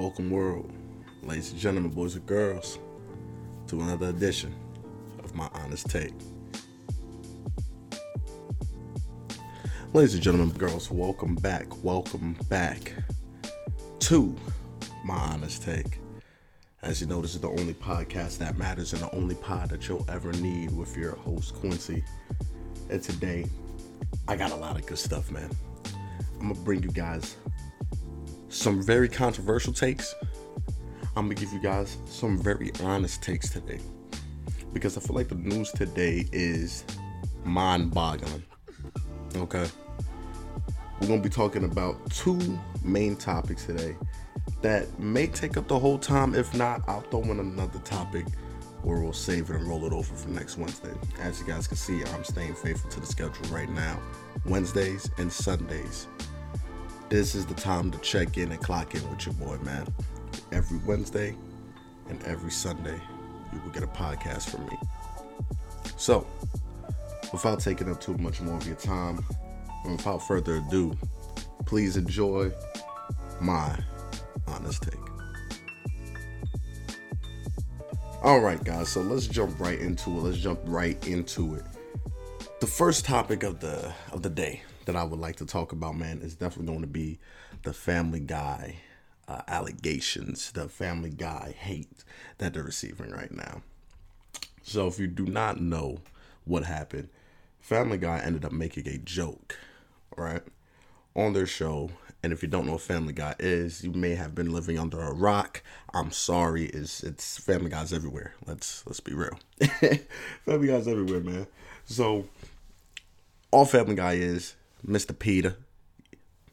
Welcome, world, ladies and gentlemen, boys and girls, to another edition of my honest take. Ladies and gentlemen, girls, welcome back. Welcome back to my honest take. As you know, this is the only podcast that matters and the only pod that you'll ever need with your host, Quincy. And today, I got a lot of good stuff, man. I'm gonna bring you guys some very controversial takes. I'm gonna give you guys some very honest takes today because I feel like the news today is mind boggling. Okay. We're gonna be talking about two main topics today that may take up the whole time. If not, I'll throw in another topic or we'll save it and roll it over for next Wednesday. As you guys can see, I'm staying faithful to the schedule right now. Wednesdays and Sundays this is the time to check in and clock in with your boy, man. Every Wednesday and every Sunday, you will get a podcast from me. So, without taking up too much more of your time, and without further ado, please enjoy my honest take. All right, guys, so let's jump right into it. Let's jump right into it. The first topic of the of the day that I would like to talk about, man, is definitely going to be the Family Guy uh, allegations, the Family Guy hate that they're receiving right now. So, if you do not know what happened, Family Guy ended up making a joke, right, on their show. And if you don't know what Family Guy is, you may have been living under a rock. I'm sorry, it's it's Family Guys everywhere. Let's let's be real. family Guys everywhere, man. So all Family Guy is Mr. Peter,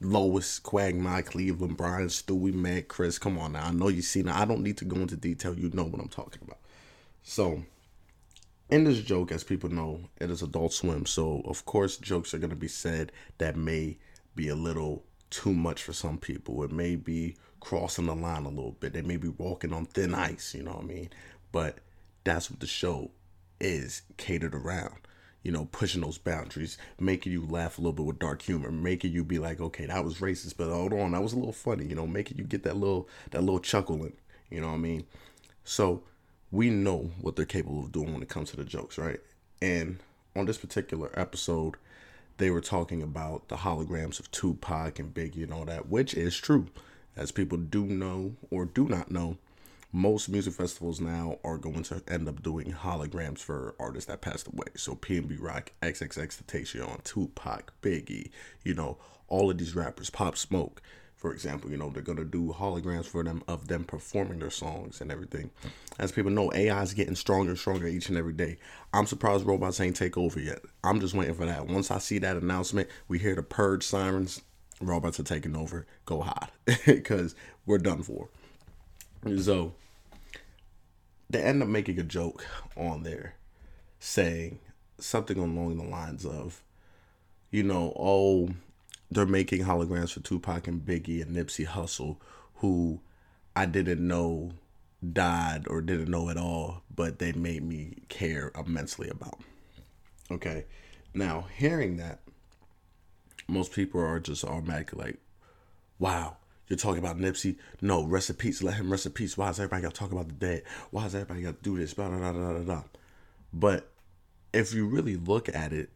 Lois, Quagmire, Cleveland, Brian, Stewie, Meg, Chris. Come on now. I know you've seen it. I don't need to go into detail. You know what I'm talking about. So, in this joke, as people know, it is Adult Swim. So, of course, jokes are going to be said that may be a little too much for some people. It may be crossing the line a little bit. They may be walking on thin ice, you know what I mean? But that's what the show is catered around you know, pushing those boundaries, making you laugh a little bit with dark humor, making you be like, okay, that was racist, but hold on, that was a little funny, you know, making you get that little that little chuckling, you know what I mean? So we know what they're capable of doing when it comes to the jokes, right? And on this particular episode, they were talking about the holograms of Tupac and Biggie and all that, which is true. As people do know or do not know, most music festivals now are going to end up doing holograms for artists that passed away. So PNB Rock, XXXTentacion, Tupac, Biggie, you know, all of these rappers, Pop Smoke, for example, you know, they're gonna do holograms for them of them performing their songs and everything. As people know, AI is getting stronger and stronger each and every day. I'm surprised robots ain't take over yet. I'm just waiting for that. Once I see that announcement, we hear the purge sirens, robots are taking over. Go hide, because we're done for. So they end up making a joke on there saying something along the lines of, you know, oh, they're making holograms for Tupac and Biggie and Nipsey Hussle, who I didn't know died or didn't know at all, but they made me care immensely about. Okay. Now, hearing that, most people are just automatically like, wow, you're talking about Nipsey. No, rest in peace. Let him rest in peace. Why is everybody got to talk about the dead? Why is everybody got to do this? Blah, blah, blah, blah, blah. But if you really look at it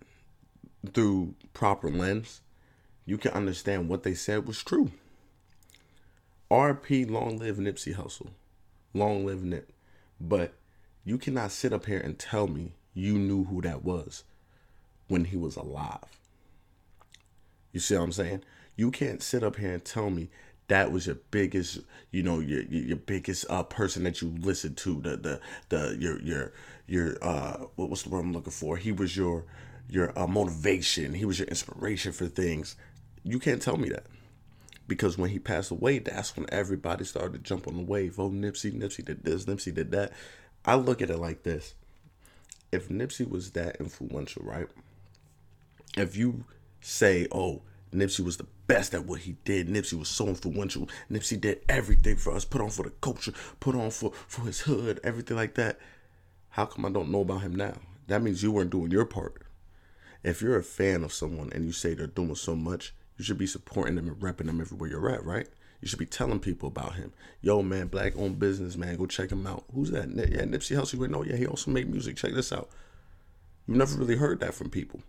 through proper lens, you can understand what they said was true. RP, long live Nipsey Hussle. Long live Nip. But you cannot sit up here and tell me you knew who that was when he was alive. You see what I'm saying? You can't sit up here and tell me that was your biggest you know your your biggest uh person that you listened to the the the your your your uh what was the word I'm looking for? He was your your uh, motivation. He was your inspiration for things. You can't tell me that. Because when he passed away that's when everybody started to jump on the wave. Oh Nipsey Nipsey did this Nipsey did that. I look at it like this. If Nipsey was that influential right? If you say oh Nipsey was the best at what he did. Nipsey was so influential. Nipsey did everything for us, put on for the culture, put on for, for his hood, everything like that. How come I don't know about him now? That means you weren't doing your part. If you're a fan of someone and you say they're doing so much, you should be supporting them and repping them everywhere you're at, right? You should be telling people about him. Yo, man, black owned business, man. Go check him out. Who's that? Yeah, Nipsey Hussle. You know, yeah, he also made music. Check this out. You've never really heard that from people.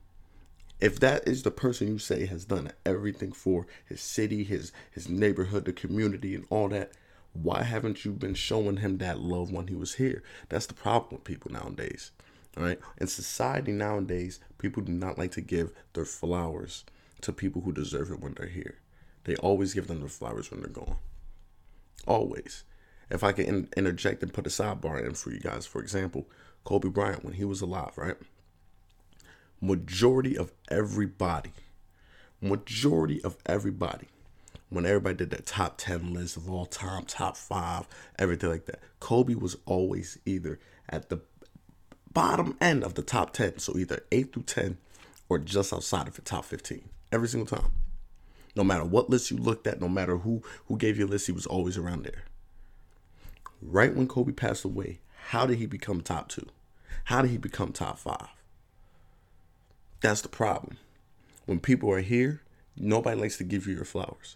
If that is the person you say has done everything for his city, his his neighborhood, the community, and all that, why haven't you been showing him that love when he was here? That's the problem with people nowadays. All right. In society nowadays, people do not like to give their flowers to people who deserve it when they're here. They always give them the flowers when they're gone. Always. If I can in- interject and put a sidebar in for you guys, for example, Kobe Bryant, when he was alive, right? Majority of everybody, majority of everybody, when everybody did that top 10 list of all time, top five, everything like that, Kobe was always either at the bottom end of the top 10, so either 8 through 10 or just outside of the top 15 every single time. No matter what list you looked at, no matter who who gave you a list, he was always around there. Right when Kobe passed away, how did he become top two? How did he become top five? That's the problem. When people are here, nobody likes to give you your flowers.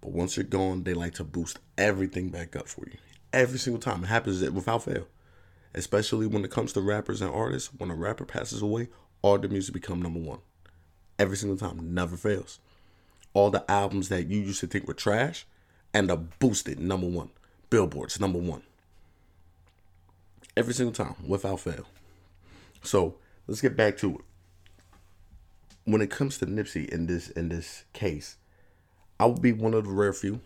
But once you're gone, they like to boost everything back up for you. Every single time. It happens without fail. Especially when it comes to rappers and artists. When a rapper passes away, all the music become number one. Every single time. Never fails all the albums that you used to think were trash end up boosted number one. Billboards number one. Every single time, without fail. So let's get back to it. When it comes to Nipsey in this in this case, I would be one of the rare few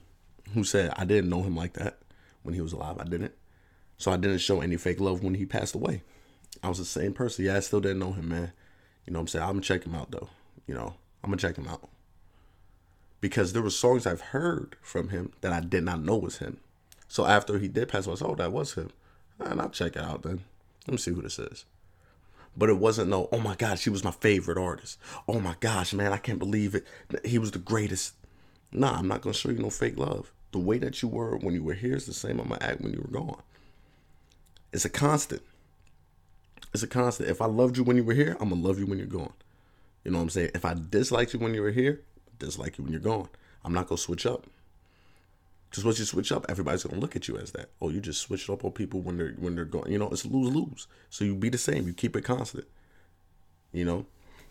who said I didn't know him like that when he was alive. I didn't. So I didn't show any fake love when he passed away. I was the same person. Yeah, I still didn't know him, man. You know what I'm saying? I'm gonna check him out though. You know, I'm gonna check him out because there were songs I've heard from him that I did not know was him. So after he did pass away, I said, "Oh, that was him," and I'll check it out then. Let me see who this is. But it wasn't no, oh my gosh, she was my favorite artist. Oh my gosh, man, I can't believe it. He was the greatest. Nah, I'm not gonna show you no fake love. The way that you were when you were here is the same I'm gonna act when you were gone. It's a constant. It's a constant. If I loved you when you were here, I'm gonna love you when you're gone. You know what I'm saying? If I disliked you when you were here, dislike you when you're gone. I'm not gonna switch up. Because once you switch up, everybody's gonna look at you as that. Oh, you just switched up on people when they're when they're going. You know, it's lose lose. So you be the same. You keep it constant. You know.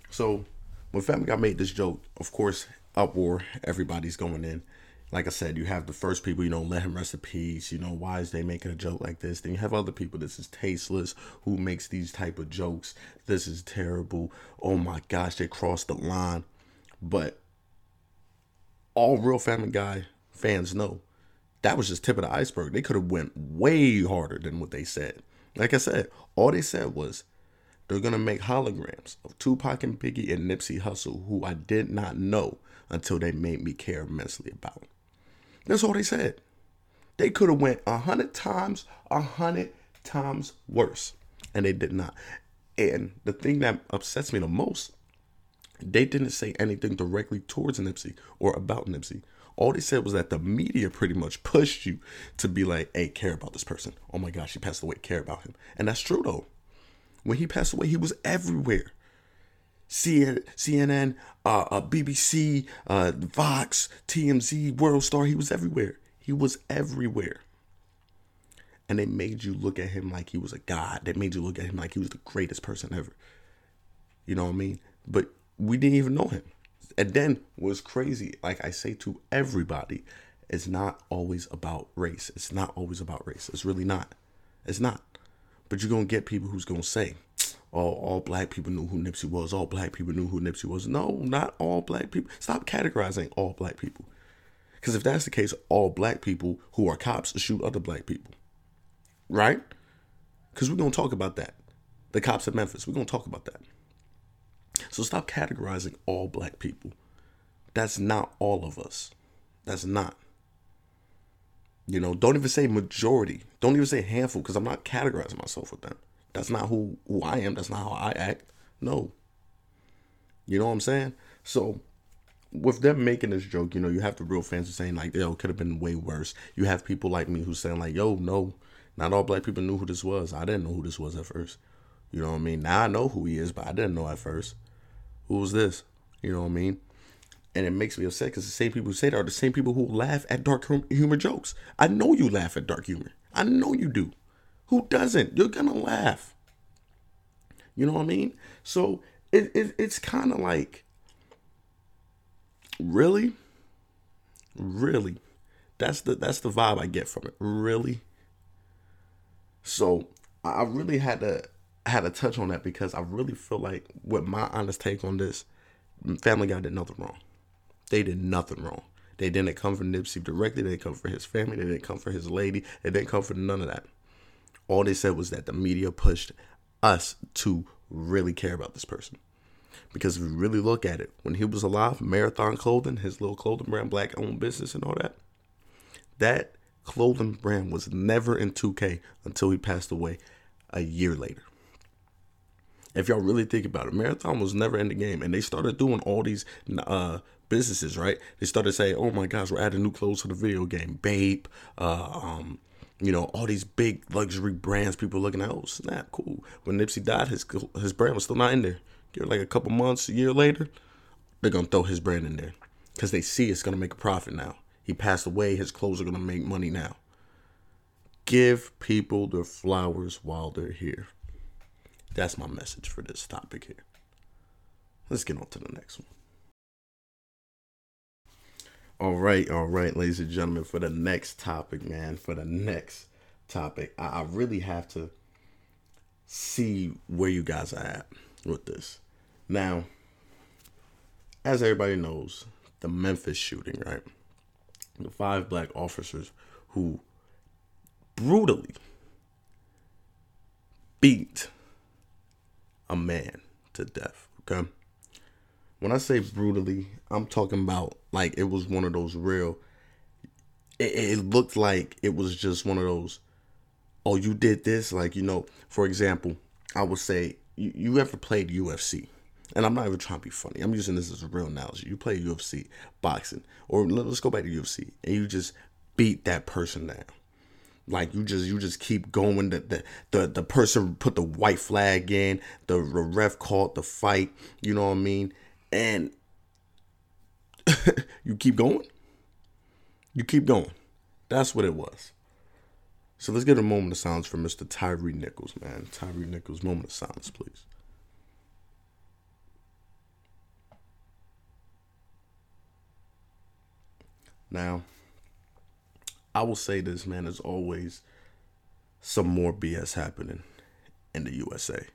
So when Family Guy made this joke, of course, uproar. Everybody's going in. Like I said, you have the first people, you know, let him rest in peace. You know, why is they making a joke like this? Then you have other people. This is tasteless. Who makes these type of jokes? This is terrible. Oh my gosh, they crossed the line. But all real Family Guy fans know that was just tip of the iceberg. They could have went way harder than what they said. Like I said, all they said was they're gonna make holograms of Tupac and Biggie and Nipsey Hussle, who I did not know until they made me care immensely about. That's all they said. They could have went a hundred times, a hundred times worse, and they did not. And the thing that upsets me the most they didn't say anything directly towards Nipsey or about Nipsey. All they said was that the media pretty much pushed you to be like, hey, care about this person. Oh my gosh, he passed away, care about him. And that's true though. When he passed away, he was everywhere. CNN, uh, uh, BBC, uh, Vox, TMZ, World Star, he was everywhere. He was everywhere. And they made you look at him like he was a god. They made you look at him like he was the greatest person ever. You know what I mean? But we didn't even know him. And then was crazy, like I say to everybody, it's not always about race. It's not always about race. It's really not. It's not. But you're gonna get people who's gonna say, "Oh, all black people knew who Nipsey was. All black people knew who Nipsey was." No, not all black people. Stop categorizing all black people. Because if that's the case, all black people who are cops shoot other black people, right? Because we're gonna talk about that. The cops in Memphis. We're gonna talk about that. So stop categorizing all black people. That's not all of us. That's not. You know, don't even say majority. Don't even say handful because I'm not categorizing myself with them. That's not who, who I am. That's not how I act. No. You know what I'm saying? So with them making this joke, you know, you have the real fans who saying like, yo, could have been way worse. You have people like me who saying like, yo, no, not all black people knew who this was. I didn't know who this was at first. You know what I mean? Now I know who he is, but I didn't know at first who was this? You know what I mean? And it makes me upset because the same people who say that are the same people who laugh at dark humor jokes. I know you laugh at dark humor. I know you do. Who doesn't? You're gonna laugh. You know what I mean? So it, it it's kind of like, really, really, that's the that's the vibe I get from it. Really. So I really had to had to touch on that because I really feel like, with my honest take on this, Family Guy did nothing wrong. They did nothing wrong. They didn't come for Nipsey directly. They didn't come for his family. They didn't come for his lady. They didn't come for none of that. All they said was that the media pushed us to really care about this person. Because if you really look at it, when he was alive, Marathon Clothing, his little clothing brand, black owned business and all that, that clothing brand was never in 2K until he passed away a year later. If y'all really think about it, Marathon was never in the game, and they started doing all these uh, businesses, right? They started saying, "Oh my gosh, we're adding new clothes to the video game, Bape, uh, um, you know, all these big luxury brands." People looking at, "Oh snap, cool." When Nipsey died, his his brand was still not in there. Give it like a couple months, a year later, they're gonna throw his brand in there because they see it's gonna make a profit now. He passed away, his clothes are gonna make money now. Give people their flowers while they're here. That's my message for this topic here. Let's get on to the next one. All right, all right, ladies and gentlemen, for the next topic, man, for the next topic, I, I really have to see where you guys are at with this. Now, as everybody knows, the Memphis shooting, right? The five black officers who brutally beat a man to death. Okay. When I say brutally, I'm talking about like it was one of those real. It, it looked like it was just one of those. Oh, you did this, like you know. For example, I would say you, you ever played UFC, and I'm not even trying to be funny. I'm using this as a real analogy. You play UFC, boxing, or let's go back to UFC, and you just beat that person down like you just you just keep going. The the the, the person put the white flag in. The, the ref called the fight. You know what I mean? And you keep going. You keep going. That's what it was. So let's get a moment of silence for Mr. Tyree Nichols, man. Tyree Nichols, moment of silence, please. Now, I will say this, man, there's always some more BS happening in the USA.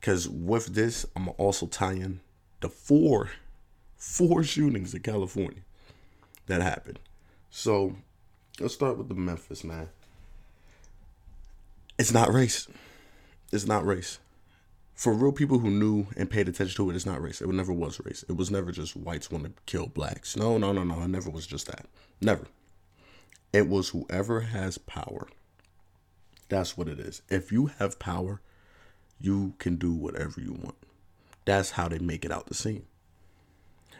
Because with this, I'm also tying the four, four shootings in California that happened. So let's start with the Memphis, man. It's not race. It's not race. For real people who knew and paid attention to it, it's not race. It never was race. It was never just whites want to kill blacks. No, no, no, no. It never was just that. Never. It was whoever has power. That's what it is. If you have power, you can do whatever you want. That's how they make it out the scene.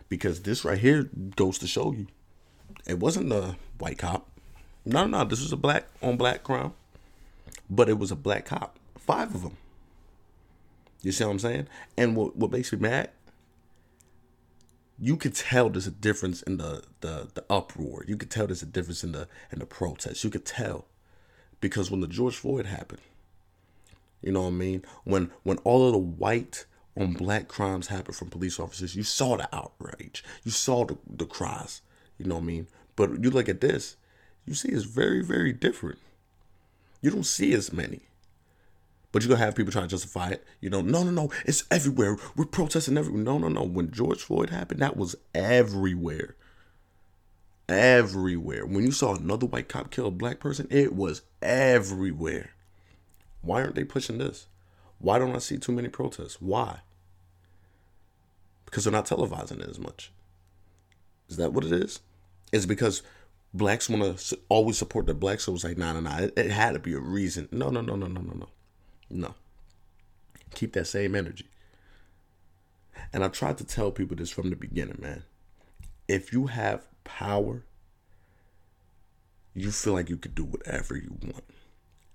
Because this right here goes to show you it wasn't a white cop. No, no, this was a black on black crime. But it was a black cop. Five of them. You see what I'm saying? And what, what makes me mad you could tell there's a difference in the, the the uproar. You could tell there's a difference in the in the protests. You could tell because when the George Floyd happened, you know what I mean. When when all of the white on black crimes happened from police officers, you saw the outrage. You saw the the cries. You know what I mean. But you look at this, you see it's very very different. You don't see as many. But you're gonna have people trying to justify it. You know, no, no, no, it's everywhere. We're protesting everywhere. No, no, no. When George Floyd happened, that was everywhere. Everywhere. When you saw another white cop kill a black person, it was everywhere. Why aren't they pushing this? Why don't I see too many protests? Why? Because they're not televising it as much. Is that what it is? It's because blacks want to always support the blacks. So it's like, nah, nah, nah. It, it had to be a reason. No, no, no, no, no, no, no. No. Keep that same energy. And I tried to tell people this from the beginning, man. If you have power, you feel like you could do whatever you want.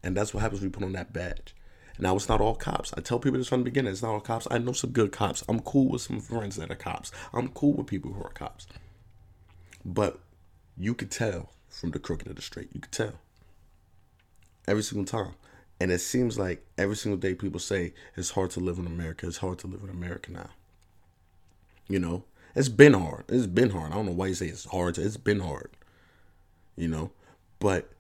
And that's what happens when you put on that badge. Now it's not all cops. I tell people this from the beginning. It's not all cops. I know some good cops. I'm cool with some friends that are cops. I'm cool with people who are cops. But you could tell from the crooked to the straight. You could tell every single time. And it seems like every single day people say it's hard to live in America. It's hard to live in America now. You know, it's been hard. It's been hard. I don't know why you say it's hard. It's been hard. You know, but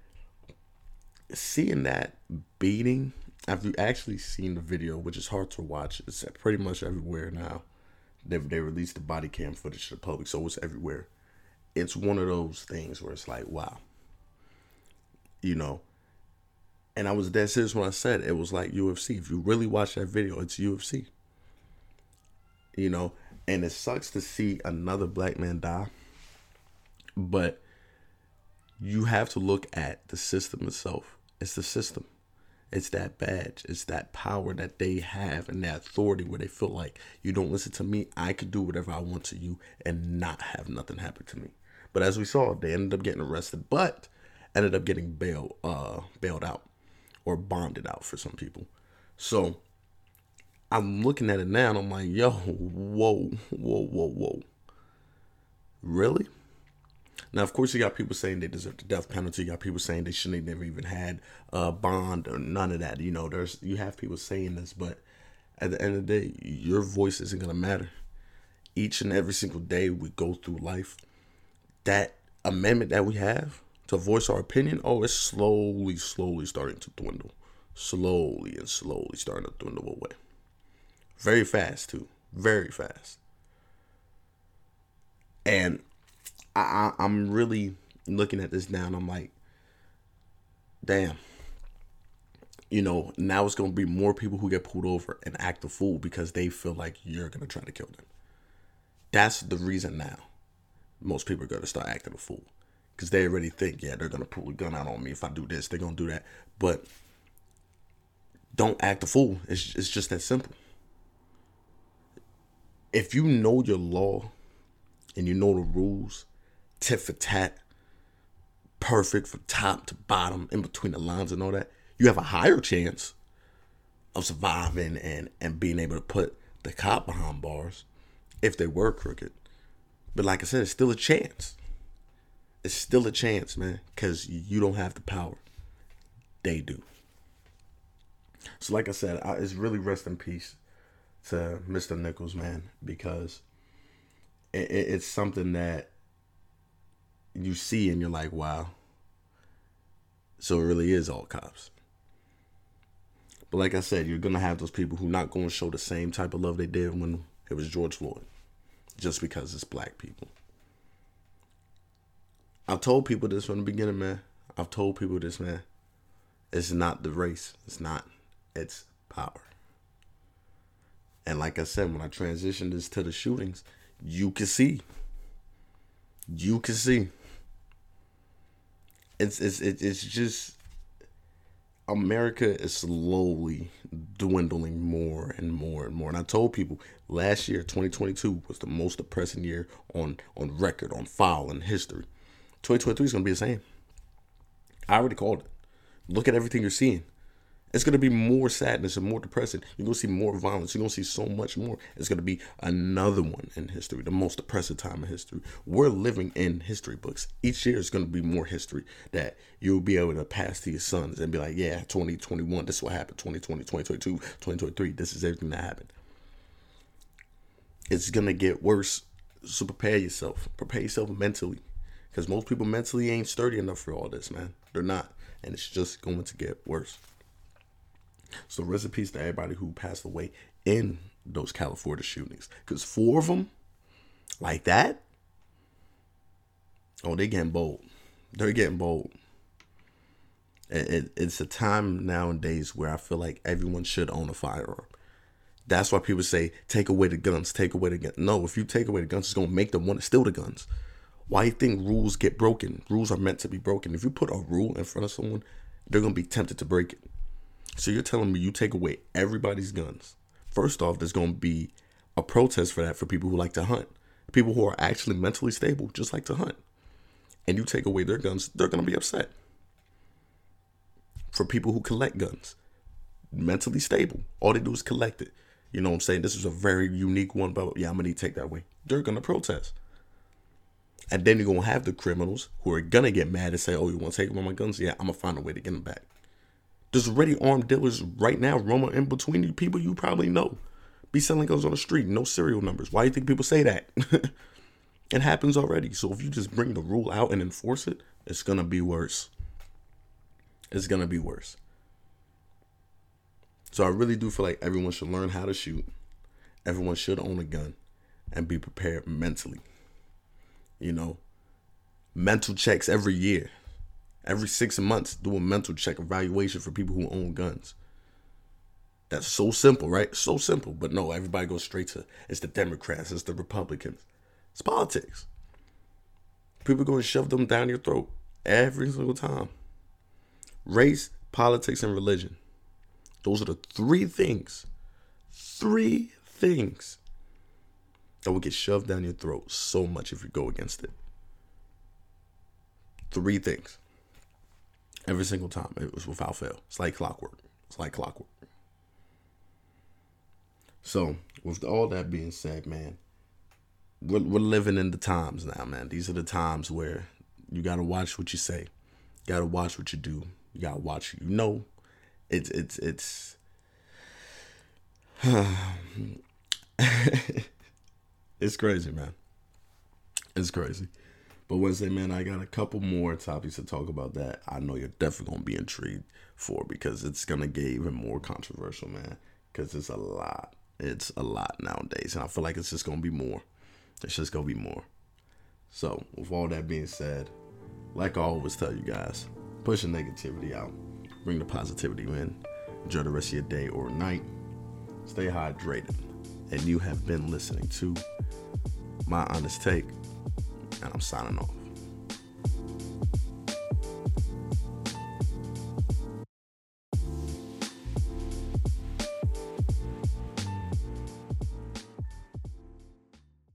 seeing that beating after you actually seen the video, which is hard to watch, it's pretty much everywhere now. They they released the body cam footage to the public, so it's everywhere. It's one of those things where it's like, wow, you know. And I was dead serious when I said it was like UFC. If you really watch that video, it's UFC. You know, and it sucks to see another black man die, but you have to look at the system itself. It's the system. It's that badge. It's that power that they have and that authority where they feel like you don't listen to me. I could do whatever I want to you and not have nothing happen to me. But as we saw, they ended up getting arrested, but ended up getting bailed, uh, bailed out or bonded out for some people. So I'm looking at it now and I'm like, yo, whoa, whoa, whoa, whoa. Really? Now, of course, you got people saying they deserve the death penalty. You got people saying they shouldn't have never even had a bond or none of that. You know, there's you have people saying this, but at the end of the day, your voice isn't gonna matter. Each and every single day we go through life, that amendment that we have to voice our opinion, oh, it's slowly, slowly starting to dwindle. Slowly and slowly starting to dwindle away. Very fast, too. Very fast. And I, I am really looking at this now and I'm like, damn. You know, now it's gonna be more people who get pulled over and act a fool because they feel like you're gonna try to kill them. That's the reason now. Most people are gonna start acting a fool because they already think, yeah, they're gonna pull a gun out on me if I do this. They're gonna do that, but don't act a fool. It's it's just that simple. If you know your law and you know the rules, tit for tat, perfect from top to bottom, in between the lines and all that, you have a higher chance of surviving and, and being able to put the cop behind bars if they were crooked. But like I said, it's still a chance. It's still a chance, man, because you don't have the power. They do. So, like I said, I, it's really rest in peace to Mr. Nichols, man, because it, it, it's something that you see and you're like, wow. So it really is all cops. But like I said, you're gonna have those people who not gonna show the same type of love they did when it was George Floyd, just because it's black people. I've told people this from the beginning, man. I've told people this, man. It's not the race. It's not. It's power. And like I said, when I transitioned this to the shootings, you can see. You can see it's it's it's just America is slowly dwindling more and more and more. And I told people last year, 2022, was the most depressing year on on record, on file in history. 2023 is going to be the same. I already called it. Look at everything you're seeing it's going to be more sadness and more depressing. You're going to see more violence. You're going to see so much more. It's going to be another one in history, the most depressive time in history. We're living in history books. Each year is going to be more history that you'll be able to pass to your sons and be like, yeah, 2021, this is what happened. 2020, 2022, 2023, this is everything that happened. It's going to get worse. So prepare yourself. Prepare yourself mentally. Because most people mentally ain't sturdy enough for all this, man. They're not. And it's just going to get worse. So rest in peace to everybody who passed away in those California shootings. Because four of them, like that, oh, they're getting bold. They're getting bold. It, it, it's a time nowadays where I feel like everyone should own a firearm. That's why people say, take away the guns, take away the guns. No, if you take away the guns, it's going to make them want to steal the guns. Why do you think rules get broken? Rules are meant to be broken. If you put a rule in front of someone, they're going to be tempted to break it. So you're telling me you take away everybody's guns. First off, there's going to be a protest for that for people who like to hunt. People who are actually mentally stable just like to hunt. And you take away their guns, they're going to be upset. For people who collect guns, mentally stable. All they do is collect it. You know what I'm saying? This is a very unique one, but yeah, I'm need to take that way. They're gonna protest. And then you're gonna have the criminals who are gonna get mad and say, Oh, you wanna take one of my guns? Yeah, I'm gonna find a way to get them back. There's already armed dealers right now roaming in between you people you probably know. Be selling guns on the street, no serial numbers. Why do you think people say that? it happens already. So if you just bring the rule out and enforce it, it's gonna be worse. It's gonna be worse. So I really do feel like everyone should learn how to shoot. Everyone should own a gun and be prepared mentally. You know, mental checks every year. Every six months, do a mental check evaluation for people who own guns. That's so simple, right? So simple. But no, everybody goes straight to it's the Democrats, it's the Republicans. It's politics. People going to shove them down your throat every single time. Race, politics, and religion. Those are the three things, three things that will get shoved down your throat so much if you go against it. Three things. Every single time. It was without fail. It's like clockwork. It's like clockwork. So, with all that being said, man, we're, we're living in the times now, man. These are the times where you got to watch what you say, you got to watch what you do, you got to watch you know, it's it's it's it's crazy, man. It's crazy. But Wednesday, man, I got a couple more topics to talk about that I know you're definitely gonna be intrigued for because it's gonna get even more controversial, man. Because it's a lot. It's a lot nowadays, and I feel like it's just gonna be more. It's just gonna be more. So, with all that being said, like I always tell you guys, push the negativity out bring the positivity in. Enjoy the rest of your day or night. Stay hydrated. And you have been listening to My Honest Take, and I'm signing off.